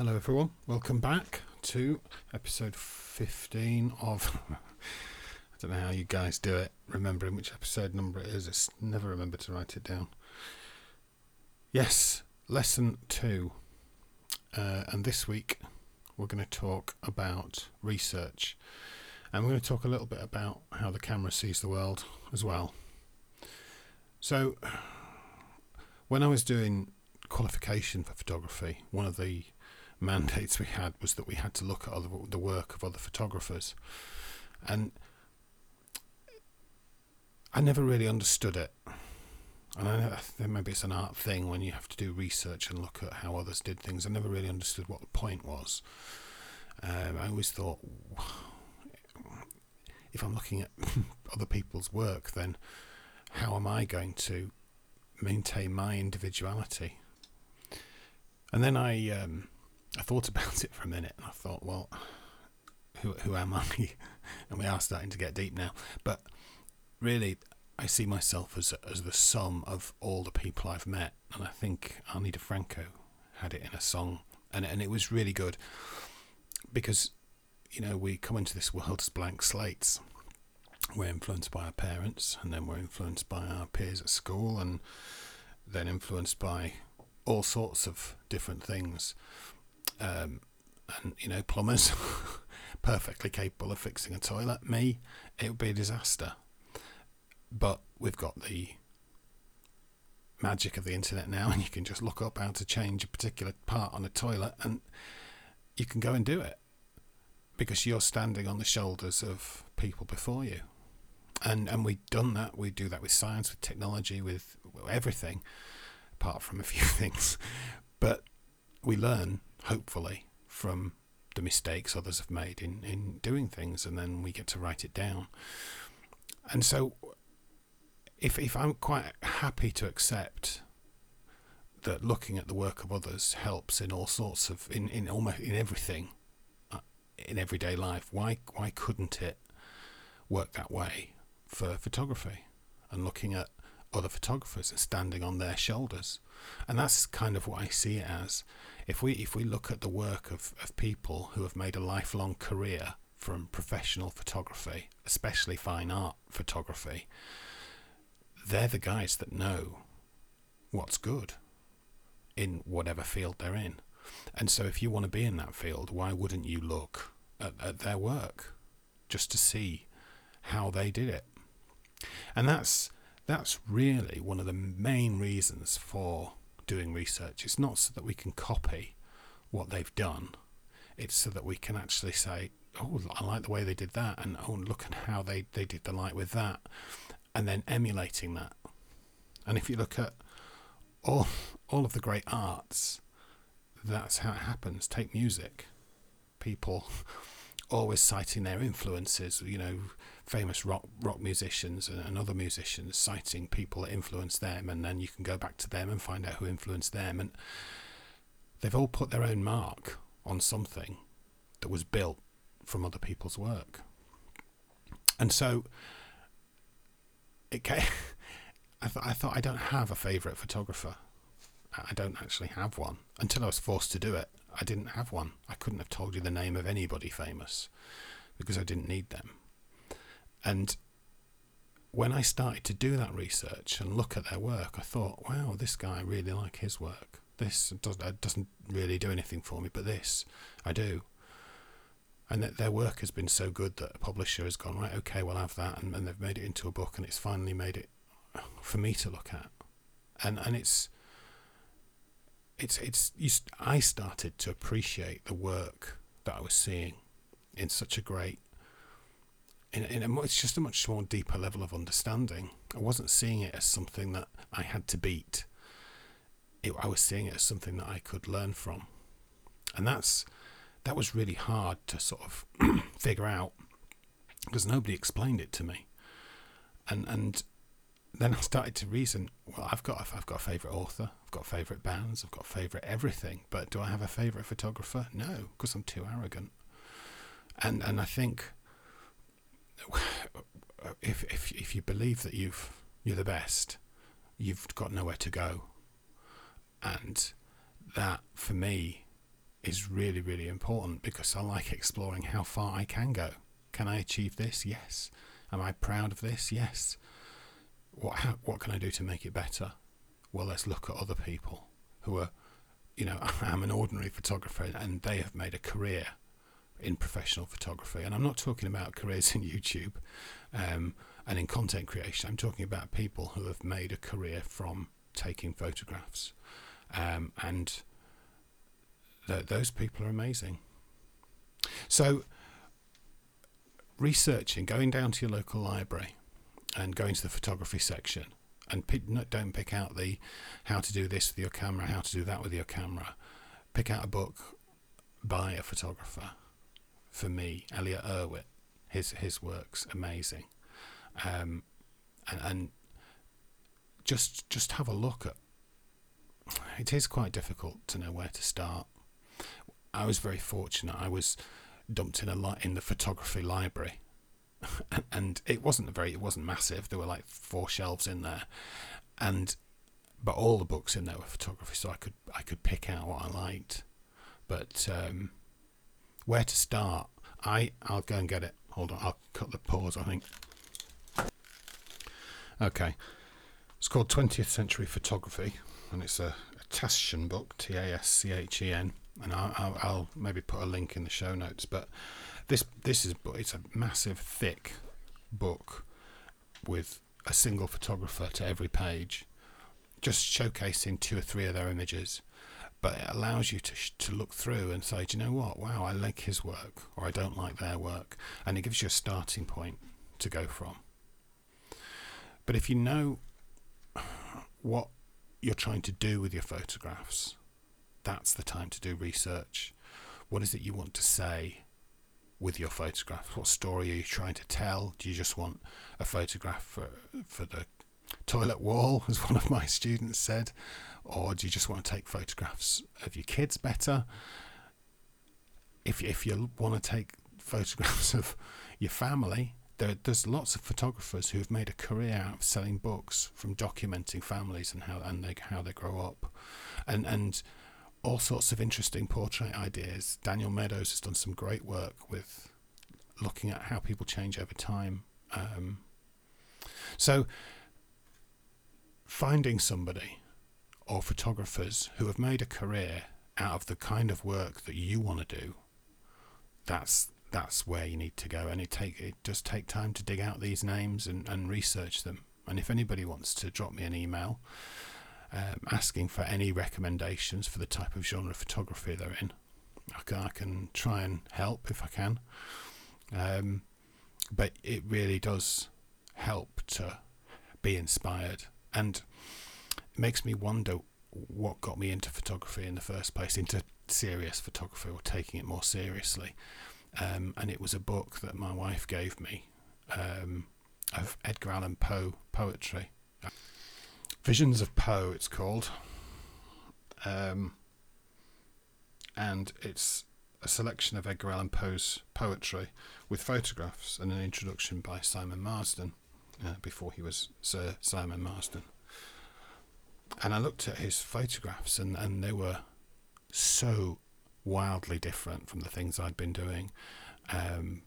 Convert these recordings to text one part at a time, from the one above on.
Hello, everyone. Welcome back to episode 15 of. I don't know how you guys do it, remembering which episode number it is. I s- never remember to write it down. Yes, lesson two. Uh, and this week we're going to talk about research. And we're going to talk a little bit about how the camera sees the world as well. So, when I was doing qualification for photography, one of the mandates we had was that we had to look at other, the work of other photographers, and I never really understood it. And I that maybe it's an art thing when you have to do research and look at how others did things. I never really understood what the point was. Um, I always thought, if I'm looking at other people's work, then how am I going to maintain my individuality? And then I um, I thought about it for a minute, and I thought, well, who who am I? and we are starting to get deep now, but really, I see myself as as the sum of all the people I've met, and I think Ani DiFranco had it in a song, and and it was really good because you know we come into this world as blank slates. We're influenced by our parents, and then we're influenced by our peers at school, and then influenced by all sorts of different things. Um, and you know, plumbers perfectly capable of fixing a toilet. Me, it would be a disaster. But we've got the magic of the internet now, and you can just look up how to change a particular part on a toilet, and you can go and do it because you're standing on the shoulders of people before you. And and we've done that. We do that with science, with technology, with everything, apart from a few things. But we learn, hopefully, from the mistakes others have made in, in doing things, and then we get to write it down. And so, if if I'm quite happy to accept that looking at the work of others helps in all sorts of in in almost in everything uh, in everyday life, why why couldn't it work that way for photography and looking at other photographers and standing on their shoulders? And that's kind of what I see it as. If we if we look at the work of, of people who have made a lifelong career from professional photography, especially fine art photography, they're the guys that know what's good in whatever field they're in. And so if you want to be in that field, why wouldn't you look at, at their work just to see how they did it? And that's that's really one of the main reasons for doing research. It's not so that we can copy what they've done. It's so that we can actually say, "Oh, I like the way they did that," and "Oh, look at how they they did the light with that," and then emulating that. And if you look at all all of the great arts, that's how it happens. Take music. People always citing their influences, you know, famous rock rock musicians and, other musicians citing people that influenced them, and then you can go back to them and find out who influenced them, and they've all put their own mark on something that was built from other people's work, and so it came. I thought I thought I don't have a favourite photographer. I don't actually have one until I was forced to do it. I didn't have one. I couldn't have told you the name of anybody famous because I didn't need them. And when I started to do that research and look at their work, I thought, wow, this guy I really like his work. This uh, doesn't really do anything for me, but this I do. And that their work has been so good that a publisher has gone, right, okay, we'll have that. And, and they've made it into a book and it's finally made it for me to look at. And, and it's, it's it's you, I started to appreciate the work that I was seeing in such a great in, in a it's just a much more deeper level of understanding. I wasn't seeing it as something that I had to beat. It, I was seeing it as something that I could learn from, and that's that was really hard to sort of figure out because nobody explained it to me, and and then I started to reason. Well, I've got I've got a favorite author. I've got favorite bands. I've got favorite everything. But do I have a favorite photographer? No, because I'm too arrogant. And and I think if if if you believe that you've you're the best, you've got nowhere to go. And that for me is really, really important because I like exploring how far I can go. Can I achieve this? Yes. Am I proud of this? Yes. What how, what can I do to make it better? Well, let's look at other people who are, you know, I'm an ordinary photographer and they have made a career in professional photography. And I'm not talking about careers in YouTube um, and in content creation. I'm talking about people who have made a career from taking photographs. Um, and th- those people are amazing. So, researching, going down to your local library and going to the photography section and don't pick out the how to do this with your camera, how to do that with your camera. Pick out a book by a photographer. For me, Elliott Erwitt, his his work's amazing, um, and, and just just have a look at. It is quite difficult to know where to start. I was very fortunate. I was dumped in a lot in the photography library, and it wasn't very. It wasn't massive. There were like four shelves in there, and but all the books in there were photography, so I could I could pick out what I liked. But um, where to start? I I'll go and get it. Hold on, I'll cut the pause. I think. Okay, it's called 20th Century Photography, and it's a, a Taschen book, T A S C H E N, and I'll, I'll, maybe put a link in the show notes. But this this is it's a massive, thick book with a single photographer to every page, just showcasing two or three of their images. But it allows you to sh- to look through and say, do you know what? Wow, I like his work, or I don't like their work, and it gives you a starting point to go from. But if you know what you're trying to do with your photographs, that's the time to do research. What is it you want to say with your photographs? What story are you trying to tell? Do you just want a photograph for, for the toilet wall, as one of my students said? Or do you just want to take photographs of your kids better? If, if you want to take photographs of your family, there, there's lots of photographers who have made a career out of selling books from documenting families and how and they, how they grow up, and and all sorts of interesting portrait ideas. Daniel Meadows has done some great work with looking at how people change over time. Um, so finding somebody or photographers who have made a career out of the kind of work that you want to do that's that's where you need to go. And it take it does take time to dig out these names and, and research them. And if anybody wants to drop me an email um, asking for any recommendations for the type of genre of photography they're in I can, I can try and help if I can. Um, but it really does help to be inspired and it makes me wonder what got me into photography in the first place into serious photography or taking it more seriously. Um, and it was a book that my wife gave me um, of Edgar Allan Poe poetry. Visions of Poe, it's called, um, and it's a selection of Edgar Allan Poe's poetry with photographs and an introduction by Simon Marsden uh, before he was Sir Simon Marsden. And I looked at his photographs, and, and they were so wildly different from the things I'd been doing. Um,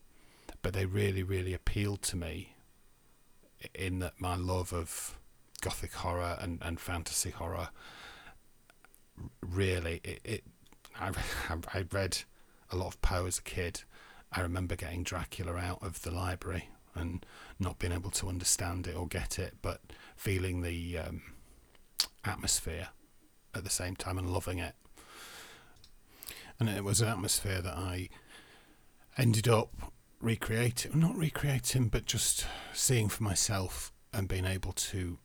but they really, really appealed to me in that my love of gothic horror and, and fantasy horror really it, it I, I read a lot of Poe as a kid. I remember getting Dracula out of the library and not being able to understand it or get it, but feeling the um, atmosphere at the same time and loving it and it was an atmosphere that I ended up recreating, not recreating, but just seeing for myself and being able to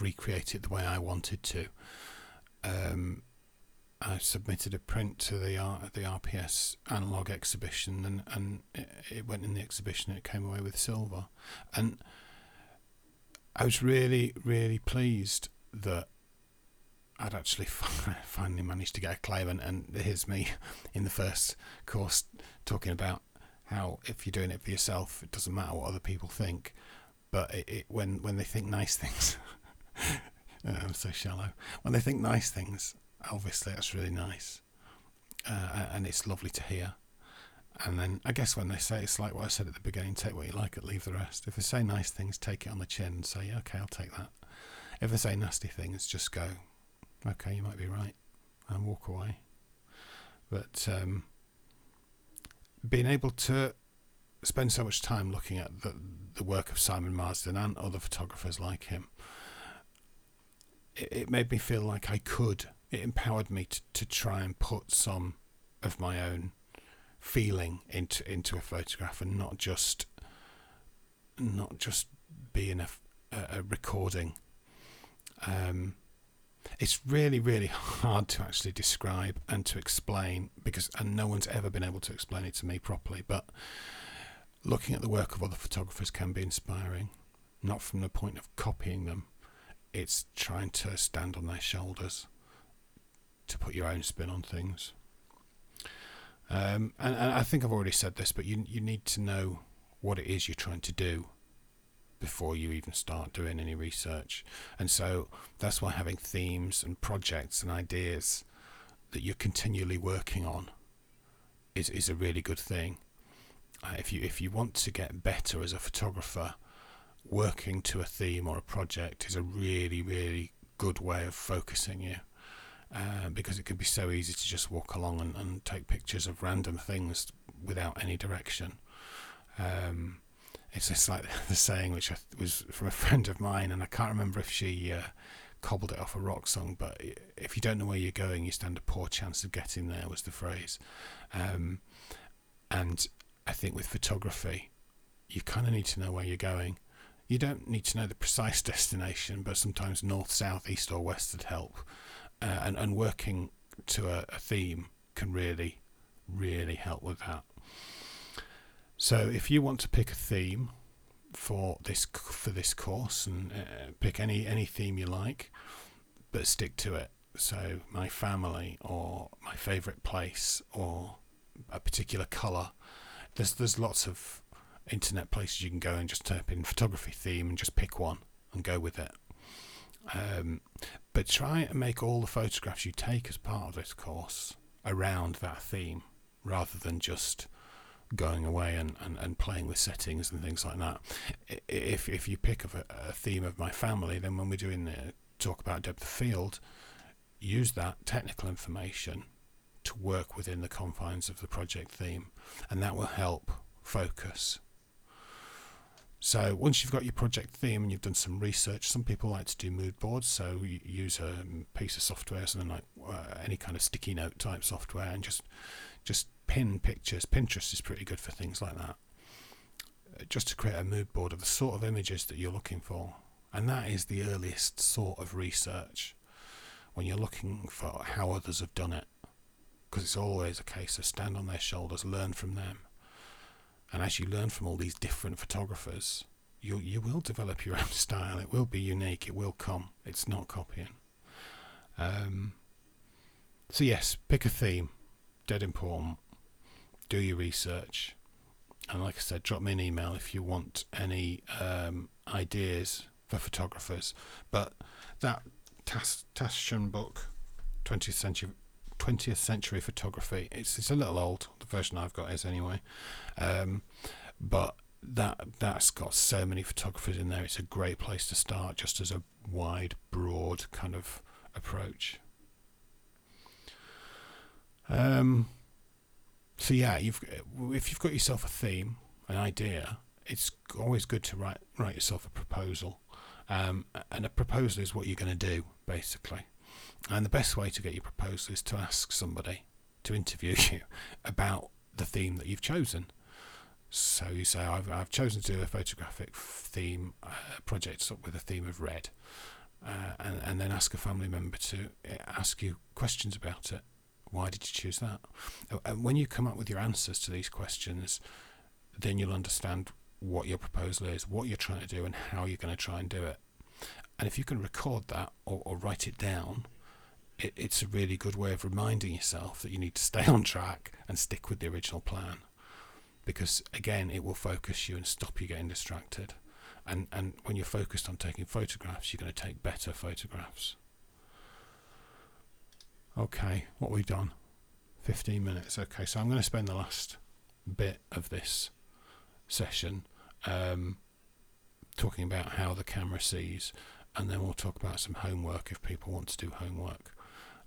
recreate it the way I wanted to. Um, I submitted a print to the R- the RPS analog exhibition, and and it, it went in the exhibition. And it came away with silver, and I was really really pleased that I'd actually finally managed to get a claim, and, and here's me in the first course talking about how if you're doing it for yourself, it doesn't matter what other people think, but it, it when when they think nice things, uh, I'm so shallow. When they think nice things, obviously that's really nice, uh, and it's lovely to hear. And then I guess when they say it's like what I said at the beginning, take what you like and leave the rest. If they say nice things, take it on the chin and say, okay, I'll take that. If they say nasty things, just go, okay, you might be right, and walk away. But um, being able to spend so much time looking at the, the work of Simon Marsden and other photographers like him, it, it made me feel like I could. It empowered me to, to try and put some of my own feeling into into a photograph and not just not just being a, a, recording. Um, it's really really hard to actually describe and to explain because and no one's ever been able to explain it to me properly. But looking at the work of other photographers can be inspiring, not from the point of copying them. It's trying to stand on their shoulders, to put your own spin on things. Um, and, and I think I've already said this, but you you need to know what it is you're trying to do before you even start doing any research. And so that's why having themes and projects and ideas that you're continually working on is is a really good thing. Uh, if you if you want to get better as a photographer, working to a theme or a project is a really really good way of focusing you. Uh, because it can be so easy to just walk along and, and take pictures of random things without any direction. Um, it's just like the saying, which was from a friend of mine, and I can't remember if she uh, cobbled it off a rock song, but if you don't know where you're going, you stand a poor chance of getting there, was the phrase. Um, and I think with photography, you kind of need to know where you're going. You don't need to know the precise destination, but sometimes north, south, east, or west would help uh, and, and working to a, a theme can really, really help with that. So if you want to pick a theme for this for this course and uh, pick any any theme you like, but stick to it. So my family or my favorite place or a particular color. There's there's lots of internet places you can go and just type in photography theme and just pick one and go with it. Um, but try and make all the photographs you take as part of this course around that theme rather than just going away and, and, and playing with settings and things like that. If, if you pick a, a theme of my family, then when we're doing the talk about depth of field, use that technical information to work within the confines of the project theme, and that will help focus so once you've got your project theme and you've done some research, some people like to do mood boards. So you use a piece of software, something like uh, any kind of sticky note type software, and just just pin pictures. Pinterest is pretty good for things like that. Uh, just to create a mood board of the sort of images that you're looking for, and that is the earliest sort of research when you're looking for how others have done it, because it's always a case of stand on their shoulders, learn from them and as you learn from all these different photographers, you you will develop your own style. It will be unique. It will come. It's not copying. Um, so yes, pick a theme. Dead important. Do your research, and like I said, drop me an email if you want any um, ideas for photographers. But that Taschen book, 20th century 20th century photography. It's it's a little old. The version I've got is anyway, um, but that that's got so many photographers in there. It's a great place to start, just as a wide, broad kind of approach. Um, so yeah, you've if you've got yourself a theme, an idea, it's always good to write write yourself a proposal. Um, and a proposal is what you're going to do, basically. And the best way to get your proposal is to ask somebody to interview you about the theme that you've chosen. So you say, I've, I've chosen to do a photographic theme uh, project with a theme of red. Uh, and, and then ask a family member to uh, ask you questions about it. Why did you choose that? And when you come up with your answers to these questions, then you'll understand what your proposal is, what you're trying to do, and how you're going to try and do it. And if you can record that or, or write it down, it, it's a really good way of reminding yourself that you need to stay on track and stick with the original plan. Because again, it will focus you and stop you getting distracted. And and when you're focused on taking photographs, you're going to take better photographs. Okay, what we've done. 15 minutes. Okay, so I'm going to spend the last bit of this session um, talking about how the camera sees, and then we'll talk about some homework if people want to do homework.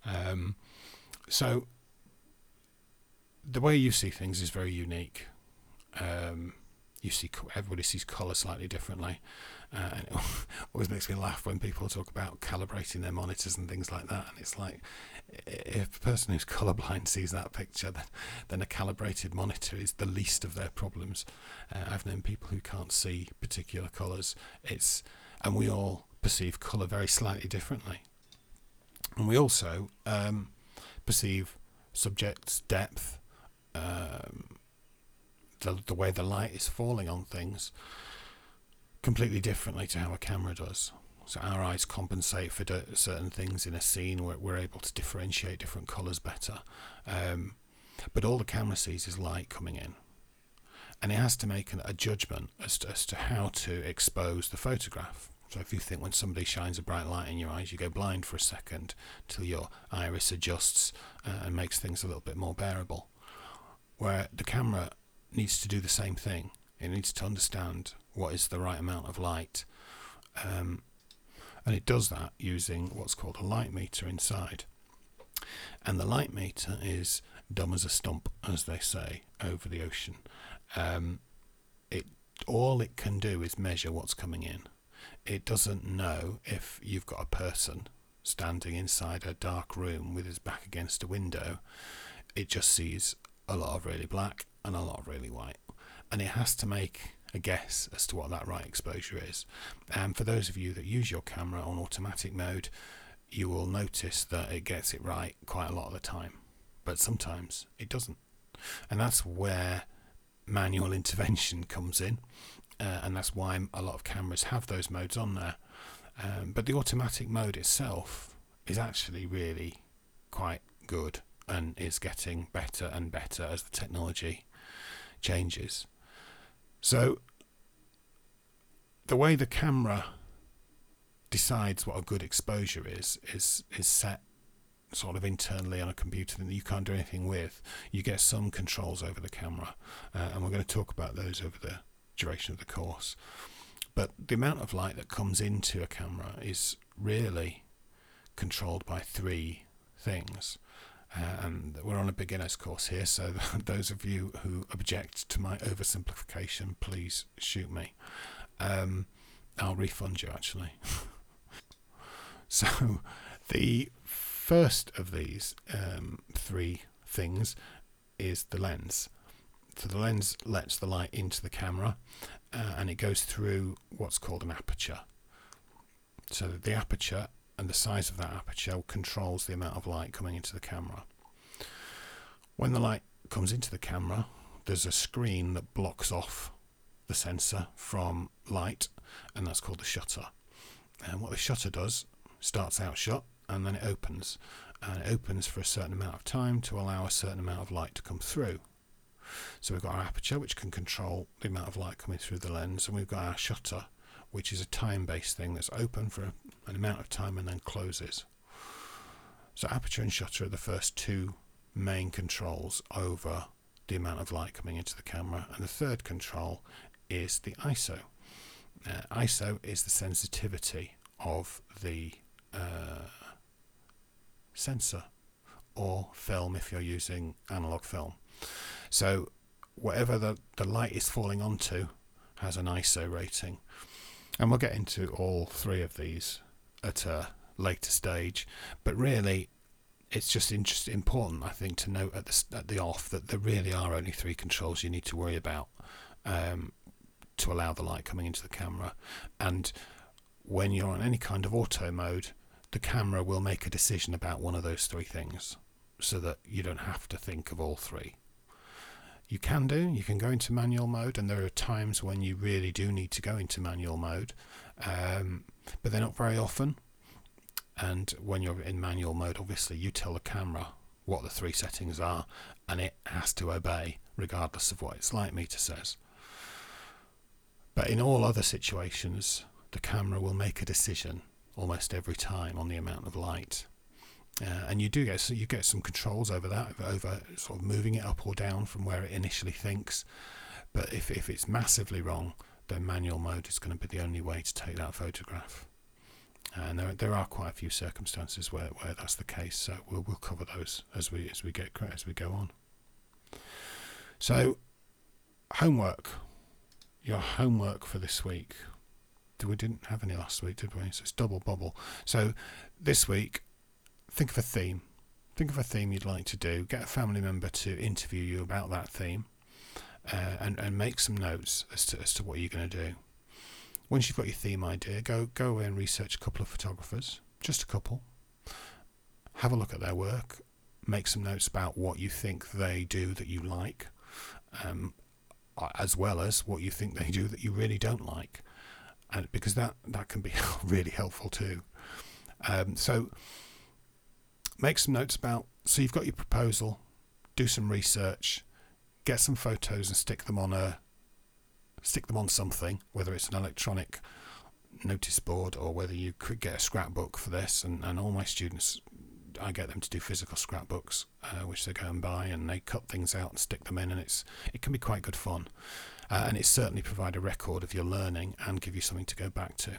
Um, so, the way you see things is very unique. Um, you see, everybody sees colour slightly differently. Uh, and it always makes me laugh when people talk about calibrating their monitors and things like that. And it's like, if a person who's colourblind sees that picture, then, then a calibrated monitor is the least of their problems. Uh, I've known people who can't see particular colours. It's and we all perceive colour very slightly differently, and we also um, perceive subjects' depth, um, the the way the light is falling on things, completely differently to how a camera does. So our eyes compensate for certain things in a scene where we're able to differentiate different colours better. Um, but all the camera sees is light coming in. And it has to make an, a judgment as to, as to how to expose the photograph. So if you think when somebody shines a bright light in your eyes, you go blind for a second till your iris adjusts uh, and makes things a little bit more bearable. Where the camera needs to do the same thing. It needs to understand what is the right amount of light um, and it does that using what's called a light meter inside. And the light meter is dumb as a stump, as they say, over the ocean. Um, it all it can do is measure what's coming in. It doesn't know if you've got a person standing inside a dark room with his back against a window. It just sees a lot of really black and a lot of really white, and it has to make a guess as to what that right exposure is. And for those of you that use your camera on automatic mode, you will notice that it gets it right quite a lot of the time, but sometimes it doesn't. And that's where manual intervention comes in, uh, and that's why a lot of cameras have those modes on there. Um, but the automatic mode itself is actually really quite good and is getting better and better as the technology changes. So, the way the camera decides what a good exposure is is is set sort of internally on a computer that you can't do anything with. You get some controls over the camera, uh, and we're going to talk about those over the duration of the course. But the amount of light that comes into a camera is really controlled by three things. Uh, and we're on a beginner's course here, so those of you who object to my oversimplification, please shoot me. Um, I'll refund you actually. so, the first of these um, three things is the lens. So, the lens lets the light into the camera uh, and it goes through what's called an aperture. So, the aperture and the size of that aperture controls the amount of light coming into the camera. When the light comes into the camera, there's a screen that blocks off the sensor from light, and that's called the shutter. And what the shutter does starts out shut and then it opens, and it opens for a certain amount of time to allow a certain amount of light to come through. So we've got our aperture, which can control the amount of light coming through the lens, and we've got our shutter, which is a time-based thing that's open for an amount of time and then closes. So aperture and shutter are the first two main controls over the amount of light coming into the camera, and the third control is the ISO. Uh, ISO is the sensitivity of the uh, sensor or film if you're using analog film. So whatever the, the light is falling onto has an ISO rating. And we'll get into all three of these at a later stage. But really, it's just interest, important, I think, to note at the, at the off that there really are only three controls you need to worry about. Um, to allow the light coming into the camera. And when you're on any kind of auto mode, the camera will make a decision about one of those three things so that you don't have to think of all three. You can do, you can go into manual mode, and there are times when you really do need to go into manual mode, um, but they're not very often. And when you're in manual mode, obviously, you tell the camera what the three settings are, and it has to obey regardless of what its light meter says. But in all other situations, the camera will make a decision almost every time on the amount of light. Uh, and you do get so you get some controls over that, over sort of moving it up or down from where it initially thinks. But if if it's massively wrong, then manual mode is going to be the only way to take that photograph. And there there are quite a few circumstances where, where that's the case. So we'll we'll cover those as we as we get as we go on. So homework, your homework for this week. We didn't have any last week, did we? So it's double bubble. So this week think of a theme. Think of a theme you'd like to do. Get a family member to interview you about that theme, uh, and and make some notes as to as to what you're going to do. Once you've got your theme idea, go go away and research a couple of photographers, just a couple. Have a look at their work. Make some notes about what you think they do that you like, um, as well as what you think they do that you really don't like, and because that that can be really helpful too. Um, so make some notes about. So you've got your proposal, do some research, get some photos and stick them on a stick them on something, whether it's an electronic notice board or whether you could get a scrapbook for this. And, and all my students, I get them to do physical scrapbooks, uh, which they go and buy, and they cut things out and stick them in, and it's it can be quite good fun. Uh, and it certainly provide a record of your learning and give you something to go back to.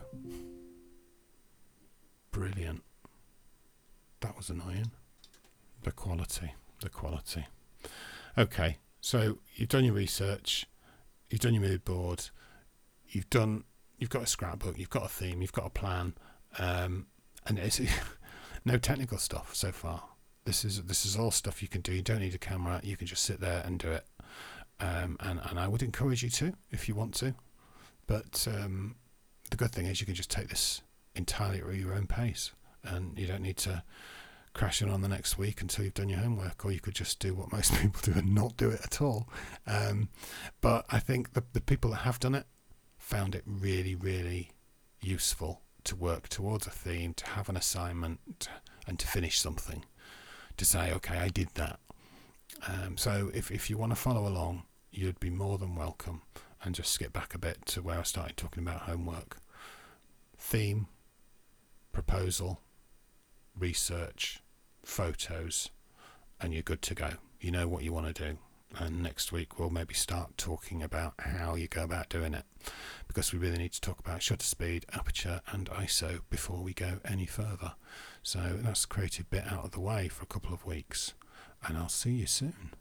Brilliant. Was annoying. The quality. The quality. Okay, so you've done your research, you've done your mood board, you've done you've got a scrapbook, you've got a theme, you've got a plan, um, and it's no technical stuff so far. This is this is all stuff you can do. You don't need a camera. You can just sit there and do it. Um, and and I would encourage you to if you want to. But um, the good thing is you can just take this entirely at your own pace and you don't need to crash in on the next week until you've done your homework, or you could just do what most people do and not do it at all. Um, but I think the, the people that have done it found it really, really useful to work towards a theme, to have an assignment, and to finish something. To say, okay, I did that. Um, so if, if you want to follow along, you'd be more than welcome. And just skip back a bit to where I started talking about homework. Theme, proposal, research, photos, and you're good to go. You know what you want to do. And next week we'll maybe start talking about how you go about doing it because we really need to talk about shutter speed, aperture, and ISO before we go any further. So that's the creative bit out of the way for a couple of weeks, and I'll see you soon.